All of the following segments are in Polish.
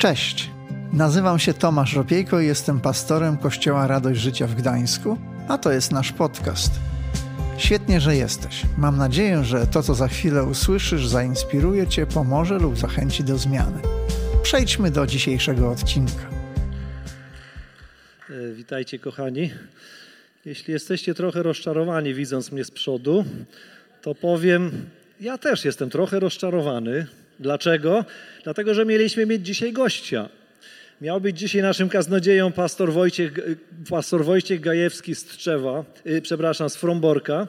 Cześć, nazywam się Tomasz Ropiejko i jestem pastorem Kościoła Radość Życia w Gdańsku, a to jest nasz podcast. Świetnie, że jesteś. Mam nadzieję, że to, co za chwilę usłyszysz, zainspiruje Cię, pomoże lub zachęci do zmiany. Przejdźmy do dzisiejszego odcinka. E, Witajcie, kochani. Jeśli jesteście trochę rozczarowani, widząc mnie z przodu, to powiem, ja też jestem trochę rozczarowany. Dlaczego? Dlatego, że mieliśmy mieć dzisiaj gościa. Miał być dzisiaj naszym kaznodzieją pastor Wojciech, pastor Wojciech Gajewski z Tczewa, yy, przepraszam, z Fromborka,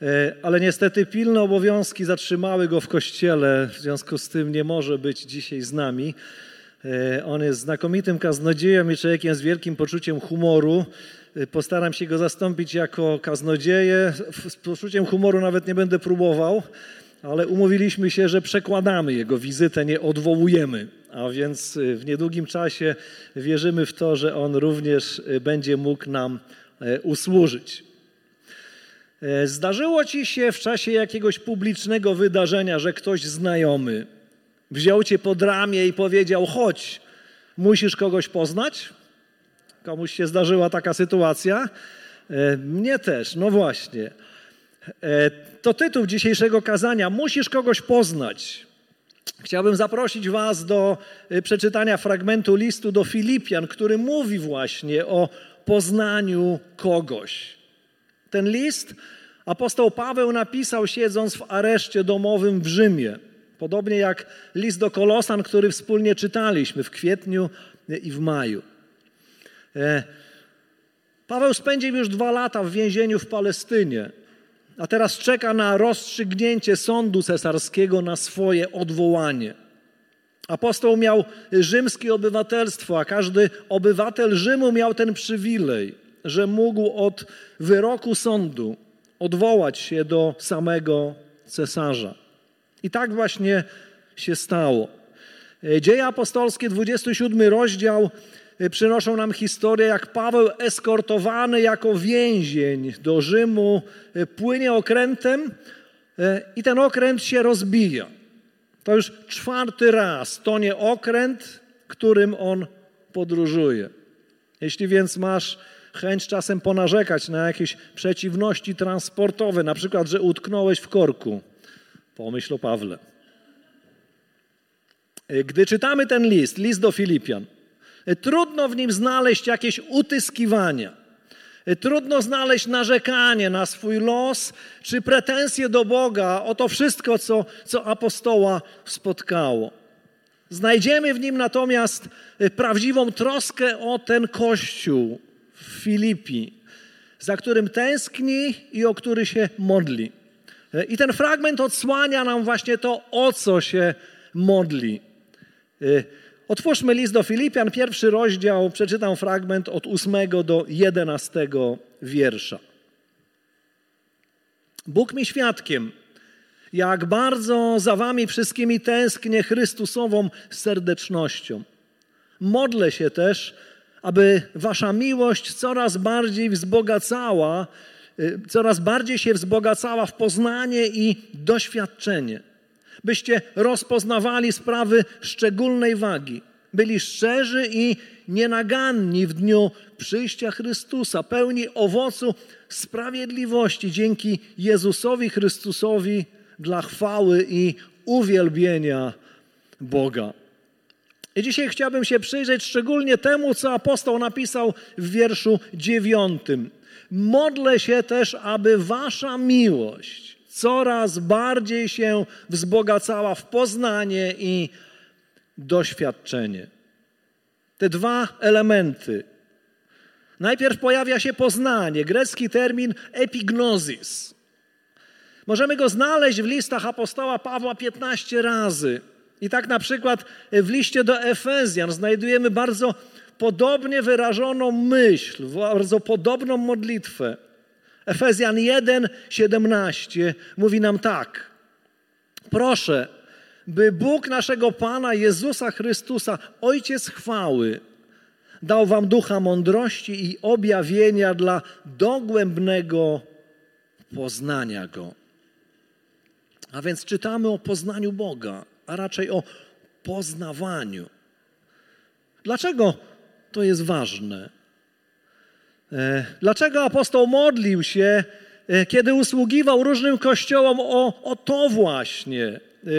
yy, ale niestety pilne obowiązki zatrzymały go w kościele, w związku z tym nie może być dzisiaj z nami. Yy, on jest znakomitym kaznodzieją i człowiekiem z wielkim poczuciem humoru. Yy, Postaram się go zastąpić jako kaznodzieję. Z poczuciem humoru nawet nie będę próbował, ale umówiliśmy się, że przekładamy jego wizytę, nie odwołujemy. A więc y, w niedługim czasie wierzymy w to, że on również y, będzie mógł nam y, usłużyć. E, Zdarzyło ci się w czasie jakiegoś publicznego wydarzenia, że ktoś znajomy wziął cię pod ramię i powiedział: Chodź, musisz kogoś poznać? Komuś się zdarzyła taka sytuacja? E, Mnie też, no właśnie. E, To tytuł dzisiejszego kazania: Musisz kogoś poznać. Chciałbym zaprosić Was do y, przeczytania fragmentu listu do Filipian, który mówi właśnie o poznaniu kogoś. Ten list apostoł Paweł napisał siedząc w areszcie domowym w Rzymie. Podobnie jak list do Kolosan, który wspólnie czytaliśmy w kwietniu i w maju. E, Paweł spędził już dwa lata w więzieniu w Palestynie, a teraz czeka na rozstrzygnięcie sądu cesarskiego na swoje odwołanie. Apostoł miał rzymskie obywatelstwo, a każdy obywatel Rzymu miał ten przywilej, że mógł od wyroku sądu odwołać się do samego cesarza. I tak właśnie się stało. Dzieje apostolskie, 27 rozdział, przynoszą nam historię, jak Paweł eskortowany jako więzień do Rzymu płynie okrętem i ten okręt się rozbija. To już czwarty raz tonie okręt, którym on podróżuje. Jeśli więc masz chęć czasem ponarzekać na jakieś przeciwności transportowe, na przykład, że utknąłeś w korku, pomyśl o Pawle. Gdy czytamy ten list, list do Filipian, trudno w nim znaleźć jakieś utyskiwania. Trudno znaleźć narzekanie na swój los czy pretensje do Boga o to wszystko, co, co apostoła spotkało. Znajdziemy w nim natomiast prawdziwą troskę o ten kościół w Filipi, za którym tęskni i o który się modli. I ten fragment odsłania nam właśnie to, o co się modli. Otwórzmy list do Filipian, pierwszy rozdział, przeczytam fragment od 8 do 11 wiersza. Bóg mi świadkiem, jak bardzo za wami wszystkimi tęsknię Chrystusową serdecznością. Modlę się też, aby wasza miłość coraz bardziej wzbogacała, coraz bardziej się wzbogacała w poznanie i doświadczenie byście rozpoznawali sprawy szczególnej wagi, byli szczerzy i nienaganni w dniu przyjścia Chrystusa, pełni owocu sprawiedliwości dzięki Jezusowi Chrystusowi dla chwały i uwielbienia Boga. I dzisiaj chciałbym się przyjrzeć szczególnie temu, co apostoł napisał w wierszu dziewiątym. Modlę się też, aby wasza miłość coraz bardziej się wzbogacała w poznanie i doświadczenie. Te dwa elementy. Najpierw pojawia się poznanie, grecki termin epignosis. Możemy go znaleźć w listach apostoła Pawła 15 razy. I tak na przykład w liście do Efezjan znajdujemy bardzo podobnie wyrażoną myśl, bardzo podobną modlitwę. Efezjan 1, 17 mówi nam tak. Proszę, by Bóg naszego Pana Jezusa Chrystusa, Ojciec chwały, dał wam ducha mądrości i objawienia dla dogłębnego poznania Go. A więc czytamy o poznaniu Boga, a raczej o poznawaniu. Dlaczego to jest ważne? E, dlaczego apostoł modlił się, e, kiedy usługiwał różnym kościołom o, o to właśnie? E,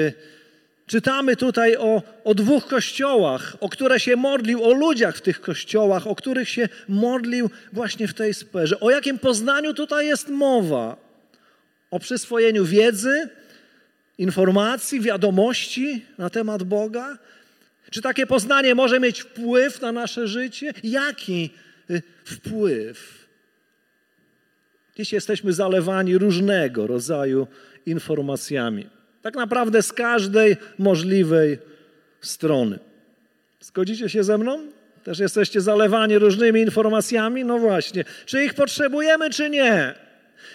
czytamy tutaj o, o dwóch kościołach, o które się modlił, o ludziach w tych kościołach, o których się modlił właśnie w tej sferze. O jakim poznaniu tutaj jest mowa? O przyswojeniu wiedzy, informacji, wiadomości na temat Boga? Czy takie poznanie może mieć wpływ na nasze życie? Jaki wpływ? Dziś jesteśmy zalewani różnego rodzaju informacjami. Tak naprawdę z każdej możliwej strony. Zgodzicie się ze mną? Też jesteście zalewani różnymi informacjami? No właśnie. Czy ich potrzebujemy, czy nie?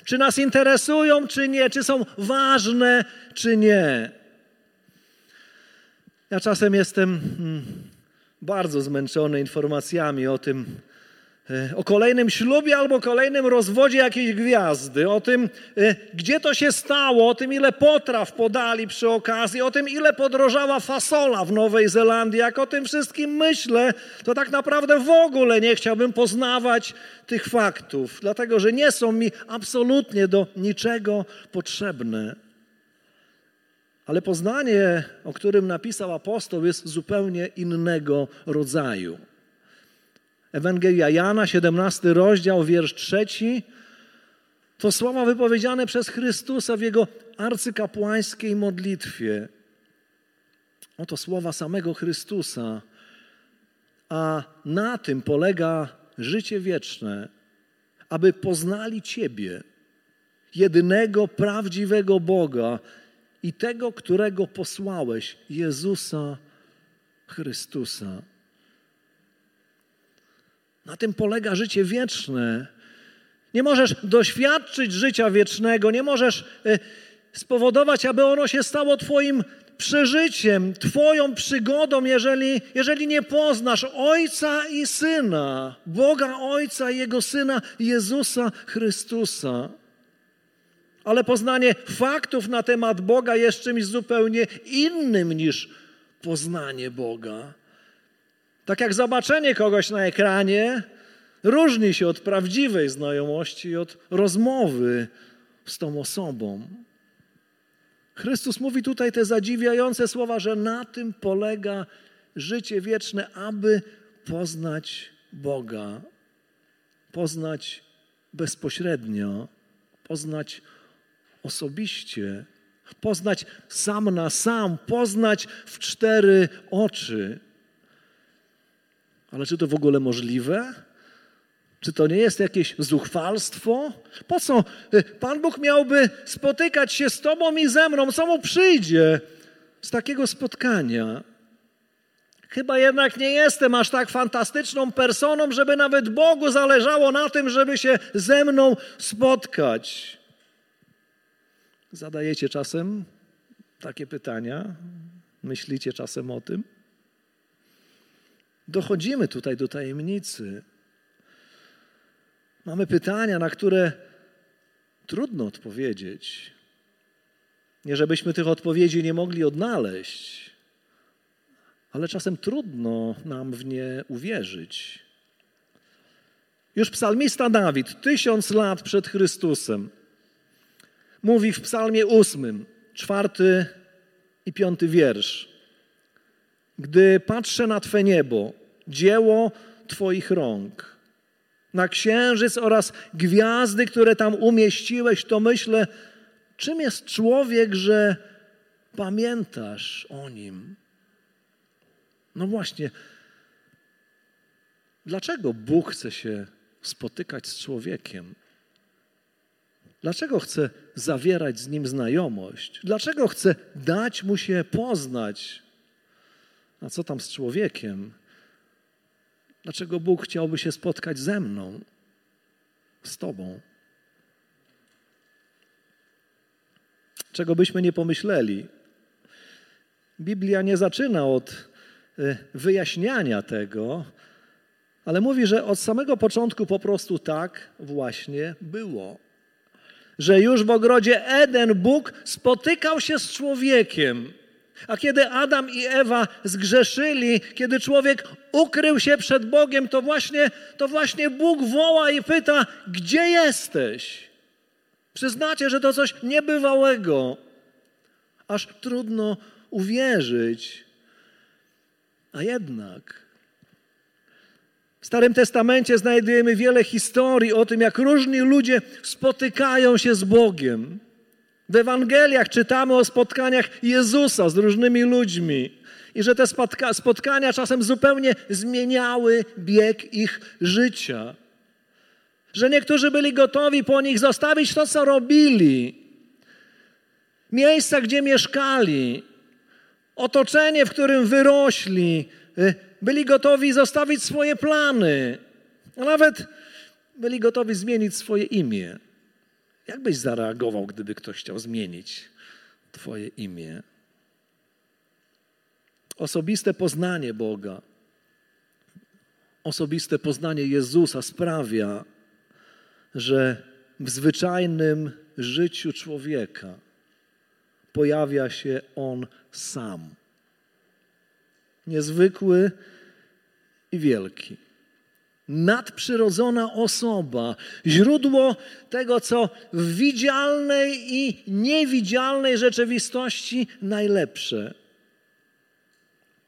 Czy nas interesują, czy nie? Czy są ważne, czy nie? Ja czasem jestem hmm, bardzo zmęczony informacjami o tym, o kolejnym ślubie albo kolejnym rozwodzie jakiejś gwiazdy, o tym, e, gdzie to się stało, o tym, ile potraw podali przy okazji, o tym, ile podrożała fasola w Nowej Zelandii. Jak o tym wszystkim myślę, to tak naprawdę w ogóle nie chciałbym poznawać tych faktów, dlatego że nie są mi absolutnie do niczego potrzebne. Ale poznanie, o którym napisał apostoł, jest zupełnie innego rodzaju. Ewangelia Jana, 17 rozdział, wiersz trzeci, to słowa wypowiedziane przez Chrystusa w jego arcykapłańskiej modlitwie. Oto słowa samego Chrystusa. A na tym polega życie wieczne, aby poznali Ciebie, jedynego prawdziwego Boga i tego, którego posłałeś, Jezusa Chrystusa. Na tym polega życie wieczne. Nie możesz doświadczyć życia wiecznego, nie możesz e, spowodować, aby ono się stało Twoim przeżyciem, Twoją przygodą, jeżeli, jeżeli nie poznasz Ojca i Syna, Boga Ojca i Jego Syna, Jezusa Chrystusa ale poznanie faktów na temat Boga jest czymś zupełnie innym niż poznanie Boga. Tak jak zobaczenie kogoś na ekranie różni się od prawdziwej znajomości, od rozmowy z tą osobą. Chrystus mówi tutaj te zadziwiające słowa, że na tym polega życie wieczne, aby poznać Boga, poznać bezpośrednio, poznać osobiście, poznać sam na sam, poznać w cztery oczy. Ale czy to w ogóle możliwe? Czy to nie jest jakieś zuchwalstwo? Po co Pan Bóg miałby spotykać się z Tobą i ze mną? Co mu przyjdzie z takiego spotkania? Chyba jednak nie jestem aż tak fantastyczną personą, żeby nawet Bogu zależało na tym, żeby się ze mną spotkać. Zadajecie czasem takie pytania? Myślicie czasem o tym? Dochodzimy tutaj do tajemnicy. Mamy pytania, na które trudno odpowiedzieć. Nie żebyśmy tych odpowiedzi nie mogli odnaleźć, ale czasem trudno nam w nie uwierzyć. Już psalmista Dawid, tysiąc lat przed Chrystusem, mówi w Psalmie ósmym, czwarty i piąty wiersz. Gdy patrzę na Twe niebo, dzieło Twoich rąk, na księżyc oraz gwiazdy, które tam umieściłeś, to myślę, czym jest człowiek, że pamiętasz o nim? No właśnie, dlaczego Bóg chce się spotykać z człowiekiem? Dlaczego chce zawierać z nim znajomość? Dlaczego chce dać mu się poznać? A co tam z człowiekiem? Dlaczego Bóg chciałby się spotkać ze mną, z Tobą? Czego byśmy nie pomyśleli? Biblia nie zaczyna od y, wyjaśniania tego, ale mówi, że od samego początku po prostu tak właśnie było że już w ogrodzie Eden Bóg spotykał się z człowiekiem. A kiedy Adam i Ewa zgrzeszyli, kiedy człowiek ukrył się przed Bogiem, to właśnie, to właśnie Bóg woła i pyta: Gdzie jesteś? Przyznacie, że to coś niebywałego, aż trudno uwierzyć. A jednak w Starym Testamencie znajdujemy wiele historii o tym, jak różni ludzie spotykają się z Bogiem. W Ewangeliach czytamy o spotkaniach Jezusa z różnymi ludźmi i że te spotka spotkania czasem zupełnie zmieniały bieg ich życia. Że niektórzy byli gotowi po nich zostawić to, co robili, miejsca, gdzie mieszkali, otoczenie, w którym wyrośli, byli gotowi zostawić swoje plany, a nawet byli gotowi zmienić swoje imię. Jak byś zareagował, gdyby ktoś chciał zmienić Twoje imię? Osobiste poznanie Boga, osobiste poznanie Jezusa sprawia, że w zwyczajnym życiu człowieka pojawia się On sam. Niezwykły i wielki nadprzyrodzona osoba, źródło tego, co w widzialnej i niewidzialnej rzeczywistości najlepsze.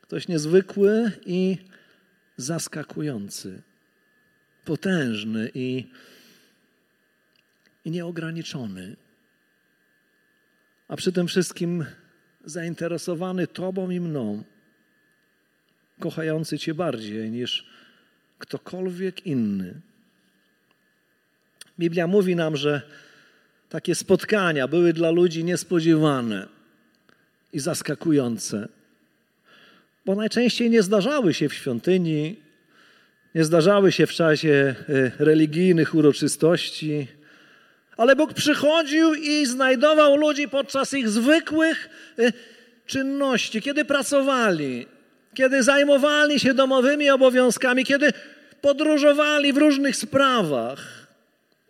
Ktoś niezwykły i zaskakujący, potężny i, i nieograniczony, a przy tym wszystkim zainteresowany Tobą i mną, kochający Cię bardziej niż ktokolwiek inny. Biblia mówi nam, że takie spotkania były dla ludzi niespodziewane i zaskakujące, bo najczęściej nie zdarzały się w świątyni, nie zdarzały się w czasie e, religijnych uroczystości, ale Bóg przychodził i znajdował ludzi podczas ich zwykłych e, czynności, kiedy pracowali, kiedy zajmowali się domowymi obowiązkami, kiedy podróżowali w różnych sprawach.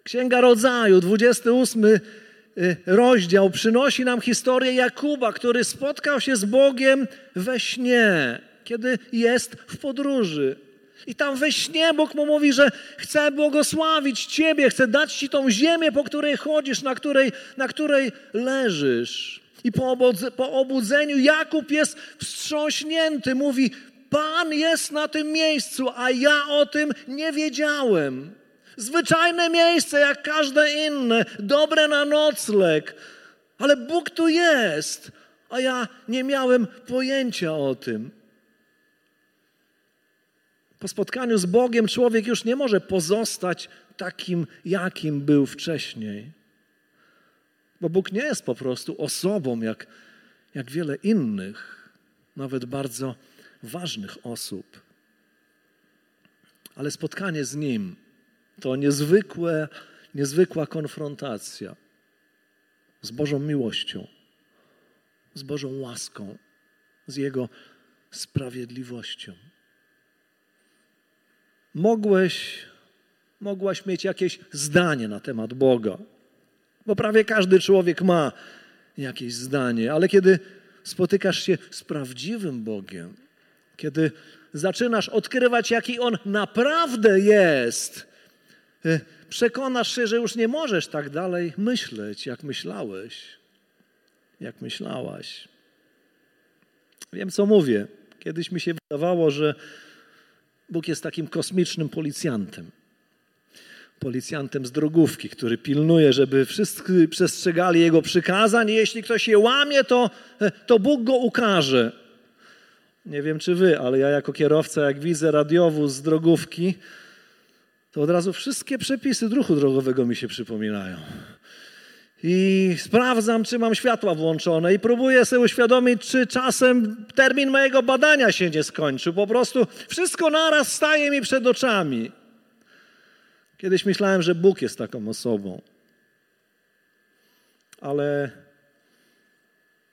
Księga Rodzaju, 28 y, rozdział, przynosi nam historię Jakuba, który spotkał się z Bogiem we śnie, kiedy jest w podróży. I tam we śnie Bóg mu mówi, że chce błogosławić Ciebie, chce dać Ci tą ziemię, po której chodzisz, na której, na której leżysz. I po, po obudzeniu Jakub jest wstrząśnięty, mówi: Pan jest na tym miejscu, a ja o tym nie wiedziałem. Zwyczajne miejsce, jak każde inne, dobre na nocleg, ale Bóg tu jest, a ja nie miałem pojęcia o tym. Po spotkaniu z Bogiem człowiek już nie może pozostać takim, jakim był wcześniej. Bo Bóg nie jest po prostu osobą jak, jak wiele innych, nawet bardzo ważnych osób. Ale spotkanie z Nim to niezwykłe, niezwykła konfrontacja z Bożą miłością, z Bożą łaską, z Jego sprawiedliwością. Mogłeś, mogłaś mieć jakieś zdanie na temat Boga, bo prawie każdy człowiek ma jakieś zdanie, ale kiedy spotykasz się z prawdziwym Bogiem, kiedy zaczynasz odkrywać, jaki On naprawdę jest, y, przekonasz się, że już nie możesz tak dalej myśleć, jak myślałeś, jak myślałaś. Wiem, co mówię. Kiedyś mi się wydawało, że Bóg jest takim kosmicznym policjantem. Policjantem z drogówki, który pilnuje, żeby wszyscy przestrzegali Jego przykazań i jeśli ktoś je łamie, to, to Bóg go ukaże. Nie wiem czy wy, ale ja jako kierowca, jak widzę radiowóz z drogówki, to od razu wszystkie przepisy ruchu drogowego mi się przypominają. I sprawdzam, czy mam światła włączone, i próbuję sobie uświadomić, czy czasem termin mojego badania się nie skończył. Po prostu wszystko naraz staje mi przed oczami. Kiedyś myślałem, że Bóg jest taką osobą. Ale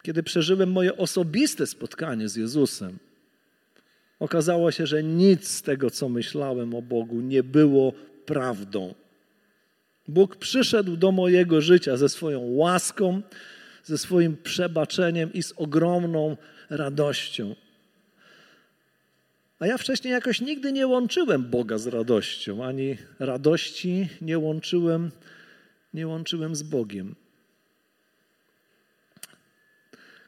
kiedy przeżyłem moje osobiste spotkanie z Jezusem, okazało się, że nic z tego, co myślałem o Bogu, nie było prawdą. Bóg przyszedł do mojego życia ze swoją łaską, ze swoim przebaczeniem i z ogromną radością. A ja wcześniej jakoś nigdy nie łączyłem Boga z radością, ani radości nie łączyłem, nie łączyłem z Bogiem.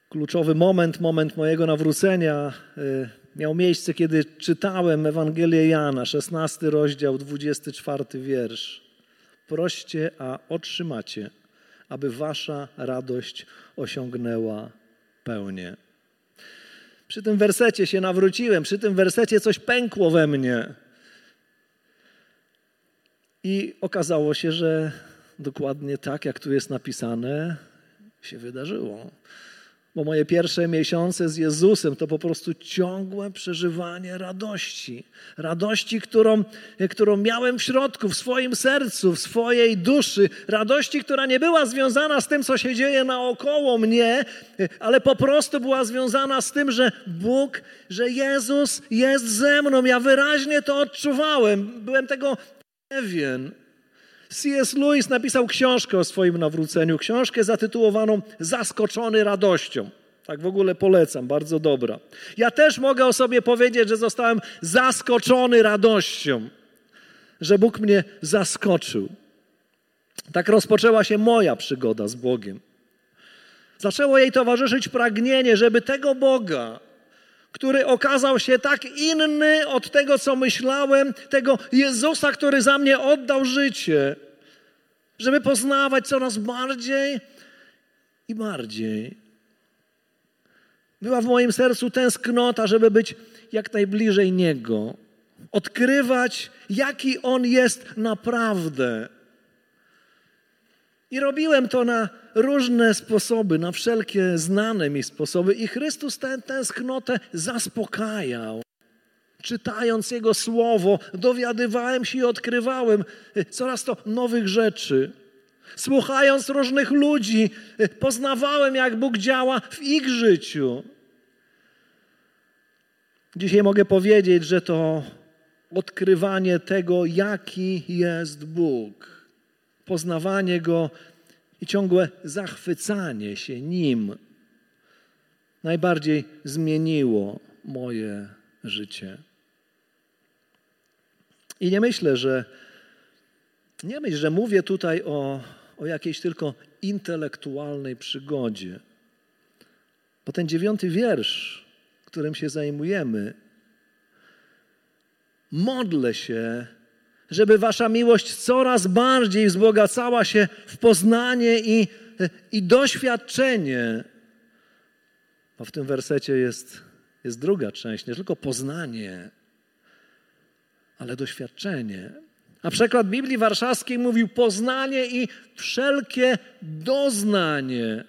Kluczowy moment, moment mojego nawrócenia y, miał miejsce, kiedy czytałem Ewangelię Jana, 16 rozdział, 24 wiersz. Proście, a otrzymacie, aby wasza radość osiągnęła pełnię. Przy tym wersecie się nawróciłem, przy tym wersecie coś pękło we mnie. I okazało się, że dokładnie tak, jak tu jest napisane, się wydarzyło. Bo moje pierwsze miesiące z Jezusem to po prostu ciągłe przeżywanie radości. Radości, którą, którą miałem w środku, w swoim sercu, w swojej duszy. Radości, która nie była związana z tym, co się dzieje naokoło mnie, ale po prostu była związana z tym, że Bóg, że Jezus jest ze mną. Ja wyraźnie to odczuwałem. Byłem tego pewien. C.S. Lewis napisał książkę o swoim nawróceniu, książkę zatytułowaną Zaskoczony radością. Tak w ogóle polecam, bardzo dobra. Ja też mogę o sobie powiedzieć, że zostałem zaskoczony radością, że Bóg mnie zaskoczył. Tak rozpoczęła się moja przygoda z Bogiem. Zaczęło jej towarzyszyć pragnienie, żeby tego Boga, który okazał się tak inny od tego, co myślałem, tego Jezusa, który za mnie oddał życie, żeby poznawać coraz bardziej i bardziej. Była w moim sercu tęsknota, żeby być jak najbliżej Niego, odkrywać, jaki On jest naprawdę. I robiłem to na różne sposoby, na wszelkie znane mi sposoby, i Chrystus tę tęsknotę zaspokajał. Czytając Jego słowo, dowiadywałem się i odkrywałem coraz to nowych rzeczy. Słuchając różnych ludzi, poznawałem, jak Bóg działa w ich życiu. Dzisiaj mogę powiedzieć, że to odkrywanie tego, jaki jest Bóg, poznawanie Go i ciągłe zachwycanie się Nim najbardziej zmieniło moje życie. I nie myślę, że nie myślę, że mówię tutaj o, o jakiejś tylko intelektualnej przygodzie. Bo ten dziewiąty wiersz, którym się zajmujemy, modlę się, żeby wasza miłość coraz bardziej wzbogacała się w poznanie i, i doświadczenie. Bo w tym wersecie jest, jest druga część, nie tylko poznanie, ale doświadczenie. A przekład Biblii Warszawskiej mówił poznanie i wszelkie doznanie.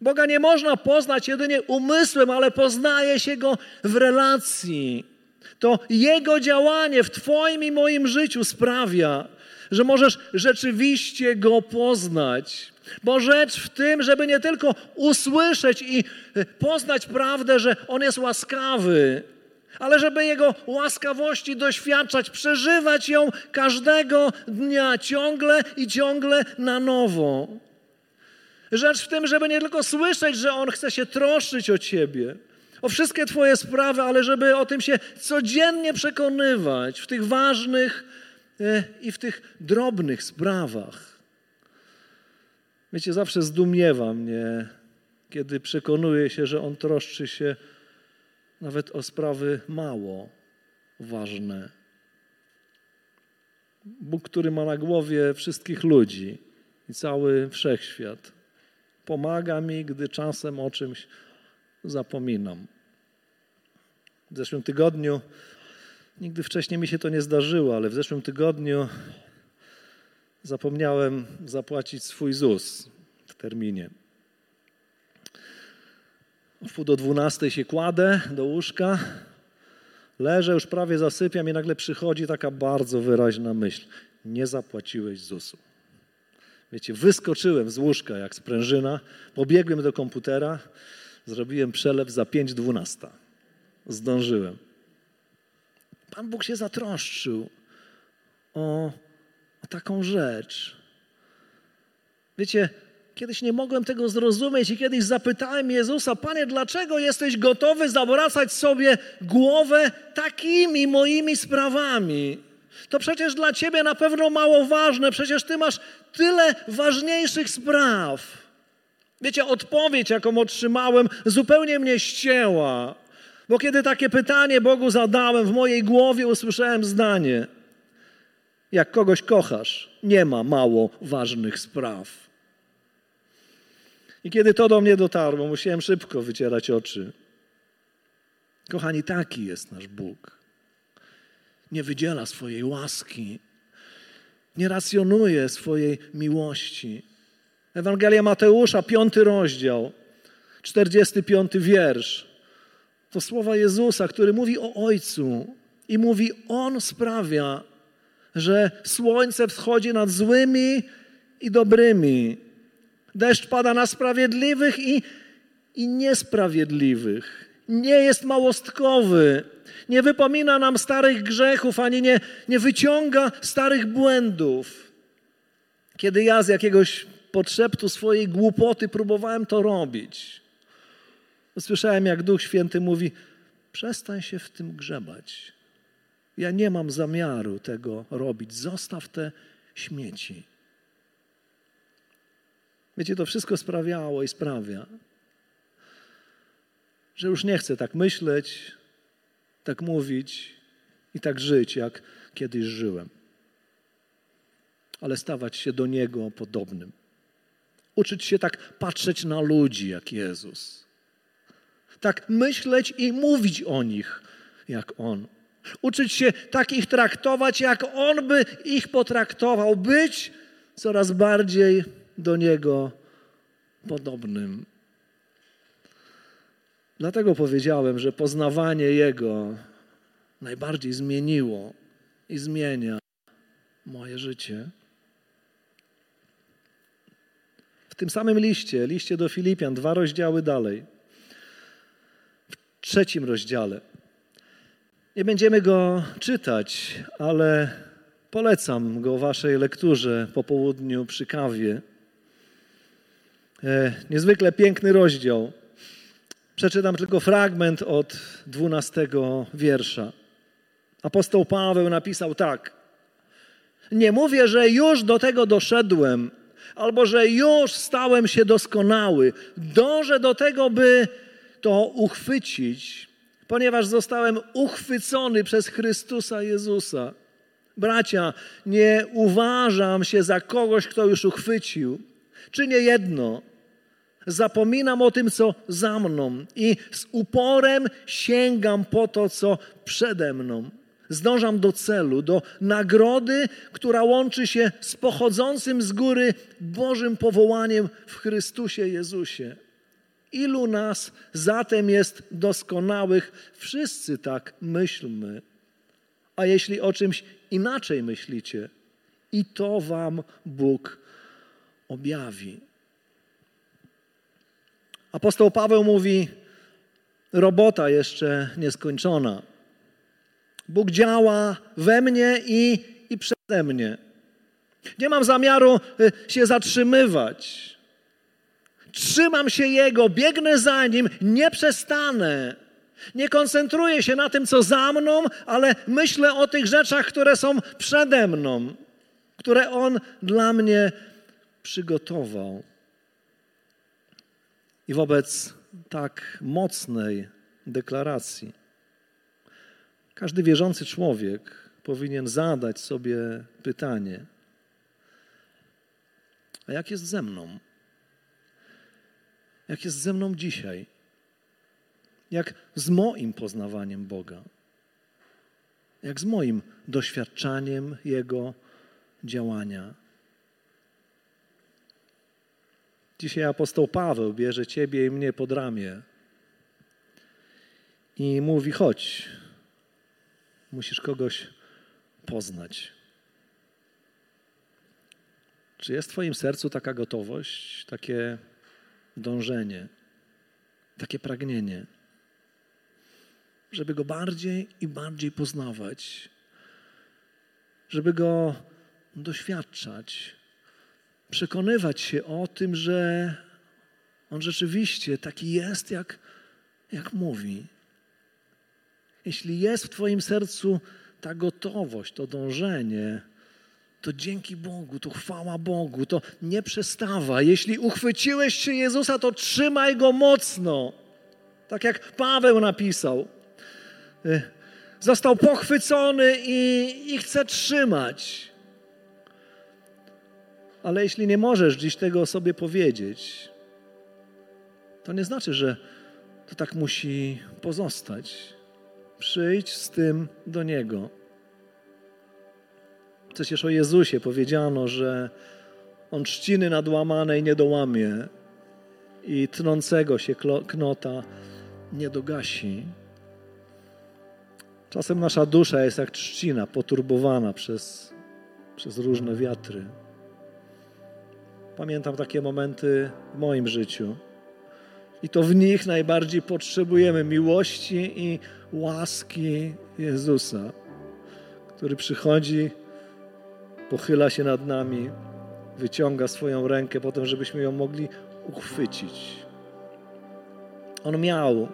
Boga nie można poznać jedynie umysłem, ale poznaje się go w relacji. To Jego działanie w Twoim i moim życiu sprawia, że możesz rzeczywiście Go poznać. Bo rzecz w tym, żeby nie tylko usłyszeć i poznać prawdę, że On jest łaskawy, ale żeby Jego łaskawości doświadczać, przeżywać ją każdego dnia, ciągle i ciągle na nowo. Rzecz w tym, żeby nie tylko słyszeć, że On chce się troszczyć o Ciebie, o wszystkie Twoje sprawy, ale żeby o tym się codziennie przekonywać w tych ważnych e, i w tych drobnych sprawach. Wiecie, zawsze zdumiewa mnie, kiedy przekonuję się, że On troszczy się nawet o sprawy mało ważne. Bóg, który ma na głowie wszystkich ludzi i cały wszechświat, pomaga mi, gdy czasem o czymś zapominam. W zeszłym tygodniu, nigdy wcześniej mi się to nie zdarzyło, ale w zeszłym tygodniu zapomniałem zapłacić swój ZUS w terminie. W pół do dwunastej się kładę do łóżka, leżę, już prawie zasypiam i nagle przychodzi taka bardzo wyraźna myśl. Nie zapłaciłeś ZUS-u. Wiecie, wyskoczyłem z łóżka jak sprężyna, pobiegłem do komputera, zrobiłem przelew za pięć dwunasta. Zdążyłem. Pan Bóg się zatroszczył o, o taką rzecz. Wiecie, kiedyś nie mogłem tego zrozumieć i kiedyś zapytałem Jezusa, Panie, dlaczego jesteś gotowy zawracać sobie głowę takimi moimi sprawami? To przecież dla Ciebie na pewno mało ważne, przecież Ty masz tyle ważniejszych spraw. Wiecie, odpowiedź, jaką otrzymałem, zupełnie mnie ścięła. Bo kiedy takie pytanie Bogu zadałem, w mojej głowie usłyszałem zdanie: Jak kogoś kochasz, nie ma mało ważnych spraw. I kiedy to do mnie dotarło, musiałem szybko wycierać oczy. Kochani, taki jest nasz Bóg. Nie wydziela swojej łaski, nie racjonuje swojej miłości. Ewangelia Mateusza, piąty rozdział, czterdziesty piąty wiersz. To słowa Jezusa, który mówi o Ojcu i mówi: On sprawia, że słońce wschodzi nad złymi i dobrymi. Deszcz pada na sprawiedliwych i, i niesprawiedliwych. Nie jest małostkowy, nie wypomina nam starych grzechów, ani nie, nie wyciąga starych błędów. Kiedy ja z jakiegoś podszeptu swojej głupoty próbowałem to robić, usłyszałem, jak Duch Święty mówi: Przestań się w tym grzebać. Ja nie mam zamiaru tego robić. Zostaw te śmieci. Wiecie, to wszystko sprawiało i sprawia, że już nie chcę tak myśleć, tak mówić i tak żyć, jak kiedyś żyłem. Ale stawać się do Niego podobnym. Uczyć się tak patrzeć na ludzi jak Jezus. Tak myśleć i mówić o nich jak On. Uczyć się tak ich traktować, jak On by ich potraktował. Być coraz bardziej do Niego podobnym. Dlatego powiedziałem, że poznawanie Jego najbardziej zmieniło i zmienia moje życie. W tym samym liście, liście do Filipian, dwa rozdziały dalej, w trzecim rozdziale. Nie będziemy go czytać, ale polecam go waszej lekturze po południu przy kawie. E, niezwykle piękny rozdział. Przeczytam tylko fragment od dwunastego wiersza. Apostoł Paweł napisał tak. Nie mówię, że już do tego doszedłem, albo że już stałem się doskonały. Dążę do tego, by to uchwycić, ponieważ zostałem uchwycony przez Chrystusa Jezusa. Bracia, nie uważam się za kogoś, kto już uchwycił. Czynię jedno, Zapominam o tym, co za mną i z uporem sięgam po to, co przede mną. Zdążam do celu, do nagrody, która łączy się z pochodzącym z góry Bożym powołaniem w Chrystusie Jezusie. Ilu nas zatem jest doskonałych? Wszyscy tak myślmy. A jeśli o czymś inaczej myślicie, i to Wam Bóg objawi. Apostoł Paweł mówi: robota jeszcze nieskończona. Bóg działa we mnie i, i przede mnie. Nie mam zamiaru y, się zatrzymywać. Trzymam się Jego, biegnę za Nim, nie przestanę. Nie koncentruję się na tym, co za mną, ale myślę o tych rzeczach, które są przede mną, które On dla mnie przygotował. I wobec tak mocnej deklaracji każdy wierzący człowiek powinien zadać sobie pytanie: A jak jest ze mną? Jak jest ze mną dzisiaj? Jak z moim poznawaniem Boga? Jak z moim doświadczaniem Jego działania? Dzisiaj apostoł Paweł bierze ciebie i mnie pod ramię i mówi: chodź, musisz kogoś poznać. Czy jest w Twoim sercu taka gotowość, takie dążenie, takie pragnienie, żeby go bardziej i bardziej poznawać, żeby go doświadczać, przekonywać się o tym, że On rzeczywiście taki jest, jak, jak mówi. Jeśli jest w Twoim sercu ta gotowość, to dążenie, to dzięki Bogu, to chwała Bogu, to nie przestawa. Jeśli uchwyciłeś się Jezusa, to trzymaj Go mocno. Tak jak Paweł napisał. Y, został pochwycony i, i chce trzymać. Ale jeśli nie możesz dziś tego sobie powiedzieć, to nie znaczy, że to tak musi pozostać. Przyjdź z tym do Niego. Przecież o Jezusie powiedziano, że On trzciny nadłamanej nie dołamie i tnącego się knota nie dogasi. Czasem nasza dusza jest jak trzcina, poturbowana przez, przez różne wiatry. Pamiętam takie momenty w moim życiu. I to w nich najbardziej potrzebujemy miłości i łaski Jezusa, który przychodzi, pochyla się nad nami, wyciąga swoją rękę po to, żebyśmy ją mogli uchwycić. On miał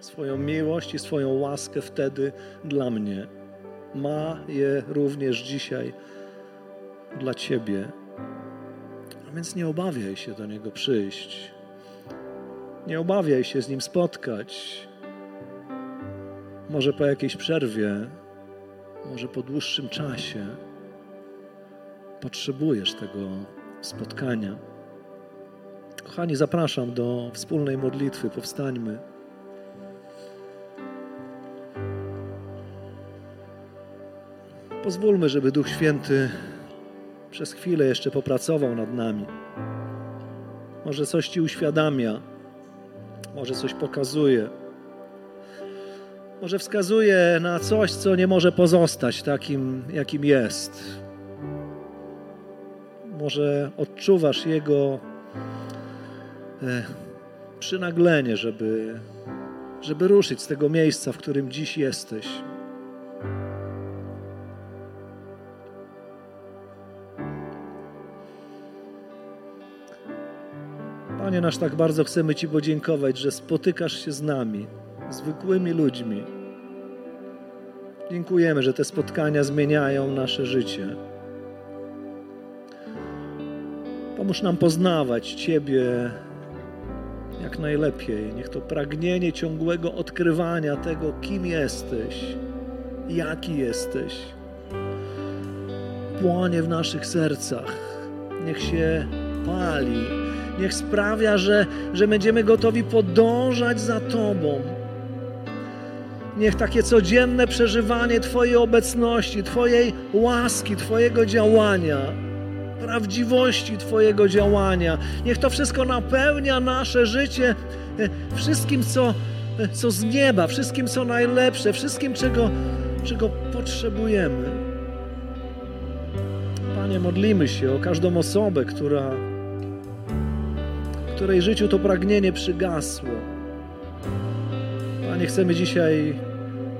swoją miłość i swoją łaskę wtedy dla mnie. Ma je również dzisiaj dla Ciebie. A więc nie obawiaj się do Niego przyjść. Nie obawiaj się z Nim spotkać. Może po jakiejś przerwie, może po dłuższym czasie potrzebujesz tego spotkania. Kochani, zapraszam do wspólnej modlitwy. Powstańmy. Pozwólmy, żeby Duch Święty przez chwilę jeszcze popracował nad nami. Może coś Ci uświadamia, może coś pokazuje, może wskazuje na coś, co nie może pozostać takim, jakim jest. Może odczuwasz Jego e, przynaglenie, żeby, żeby ruszyć z tego miejsca, w którym dziś jesteś. Panie nasz, tak bardzo chcemy Ci podziękować, że spotykasz się z nami, zwykłymi ludźmi. Dziękujemy, że te spotkania zmieniają nasze życie. Pomóż nam poznawać Ciebie jak najlepiej. Niech to pragnienie ciągłego odkrywania tego, kim jesteś, jaki jesteś, płonie w naszych sercach. Niech się pali Niech sprawia, że, że będziemy gotowi podążać za Tobą. Niech takie codzienne przeżywanie Twojej obecności, Twojej łaski, Twojego działania, prawdziwości Twojego działania, niech to wszystko napełnia nasze życie e, wszystkim, co, e, co z nieba, wszystkim, co najlepsze, wszystkim, czego, czego potrzebujemy. Panie, modlimy się o każdą osobę, która której życiu to pragnienie przygasło. Panie, chcemy dzisiaj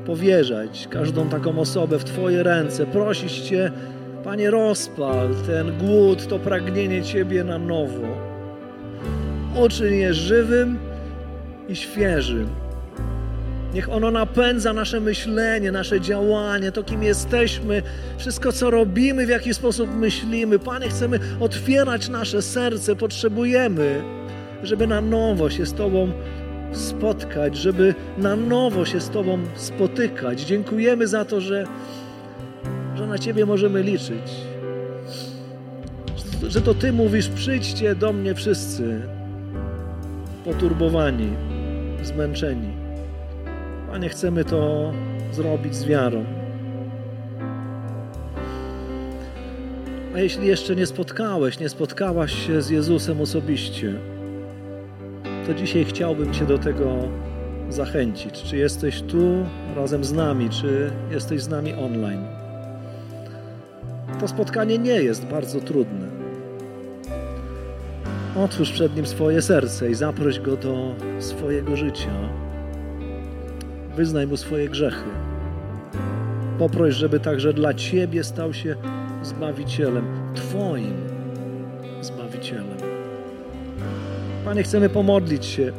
powierzać każdą taką osobę w Twoje ręce, prosić Cię, Panie, rozpal ten głód, to pragnienie Ciebie na nowo. Uczyń je żywym i świeżym. Niech ono napędza nasze myślenie, nasze działanie, to kim jesteśmy, wszystko co robimy, w jaki sposób myślimy. Panie, chcemy otwierać nasze serce, potrzebujemy żeby na nowo się z Tobą spotkać, żeby na nowo się z Tobą spotykać. Dziękujemy za to, że, że na Ciebie możemy liczyć. Że to Ty mówisz, przyjdźcie do mnie wszyscy poturbowani, zmęczeni. Panie, chcemy to zrobić z wiarą. A jeśli jeszcze nie spotkałeś, nie spotkałaś się z Jezusem osobiście, to dzisiaj chciałbym Cię do tego zachęcić. Czy jesteś tu razem z nami, czy jesteś z nami online? To spotkanie nie jest bardzo trudne. Otwórz przed Nim swoje serce i zaproś Go do swojego życia. Wyznaj Mu swoje grzechy. Poproś, żeby także dla Ciebie stał się Zbawicielem, Twoim Panie, chcemy pomodlić się.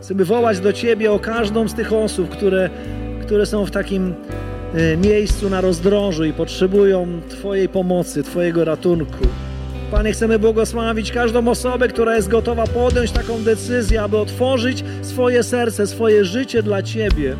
Chcemy wołać do Ciebie o każdą z tych osób, które, które są w takim e, miejscu na rozdrożu i potrzebują Twojej pomocy, Twojego ratunku. Panie, chcemy błogosławić każdą osobę, która jest gotowa podjąć taką decyzję, aby otworzyć swoje serce, swoje życie dla Ciebie.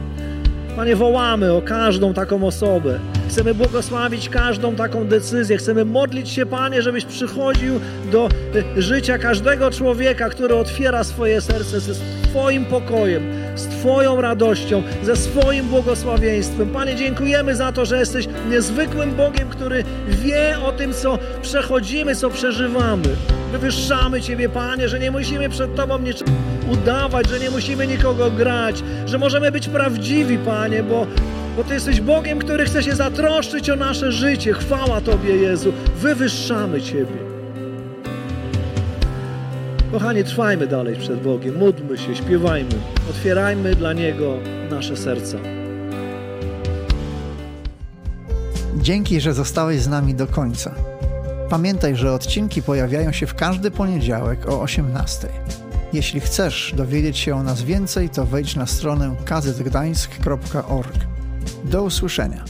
Panie, wołamy o każdą taką osobę. Chcemy błogosławić każdą taką decyzję. Chcemy modlić się, Panie, żebyś przychodził do e, życia każdego człowieka, który otwiera swoje serce ze Twoim pokojem, z Twoją radością, ze swoim błogosławieństwem. Panie, dziękujemy za to, że jesteś niezwykłym Bogiem, który wie o tym, co przechodzimy, co przeżywamy. Wywyższamy Ciebie, Panie, że nie musimy przed Tobą niczego udawać, że nie musimy nikogo grać, że możemy być prawdziwi, Panie, bo, bo Ty jesteś Bogiem, który chce się zatroszczyć o nasze życie. Chwała Tobie, Jezu. Wywyższamy Ciebie. Kochani, trwajmy dalej przed Bogiem, módlmy się, śpiewajmy, otwierajmy dla Niego nasze serca. Dzięki, że zostałeś z nami do końca. Pamiętaj, że odcinki pojawiają się w każdy poniedziałek o 18. Jeśli chcesz dowiedzieć się o nas więcej, to wejdź na stronę kazetgdańsk.org. Do usłyszenia.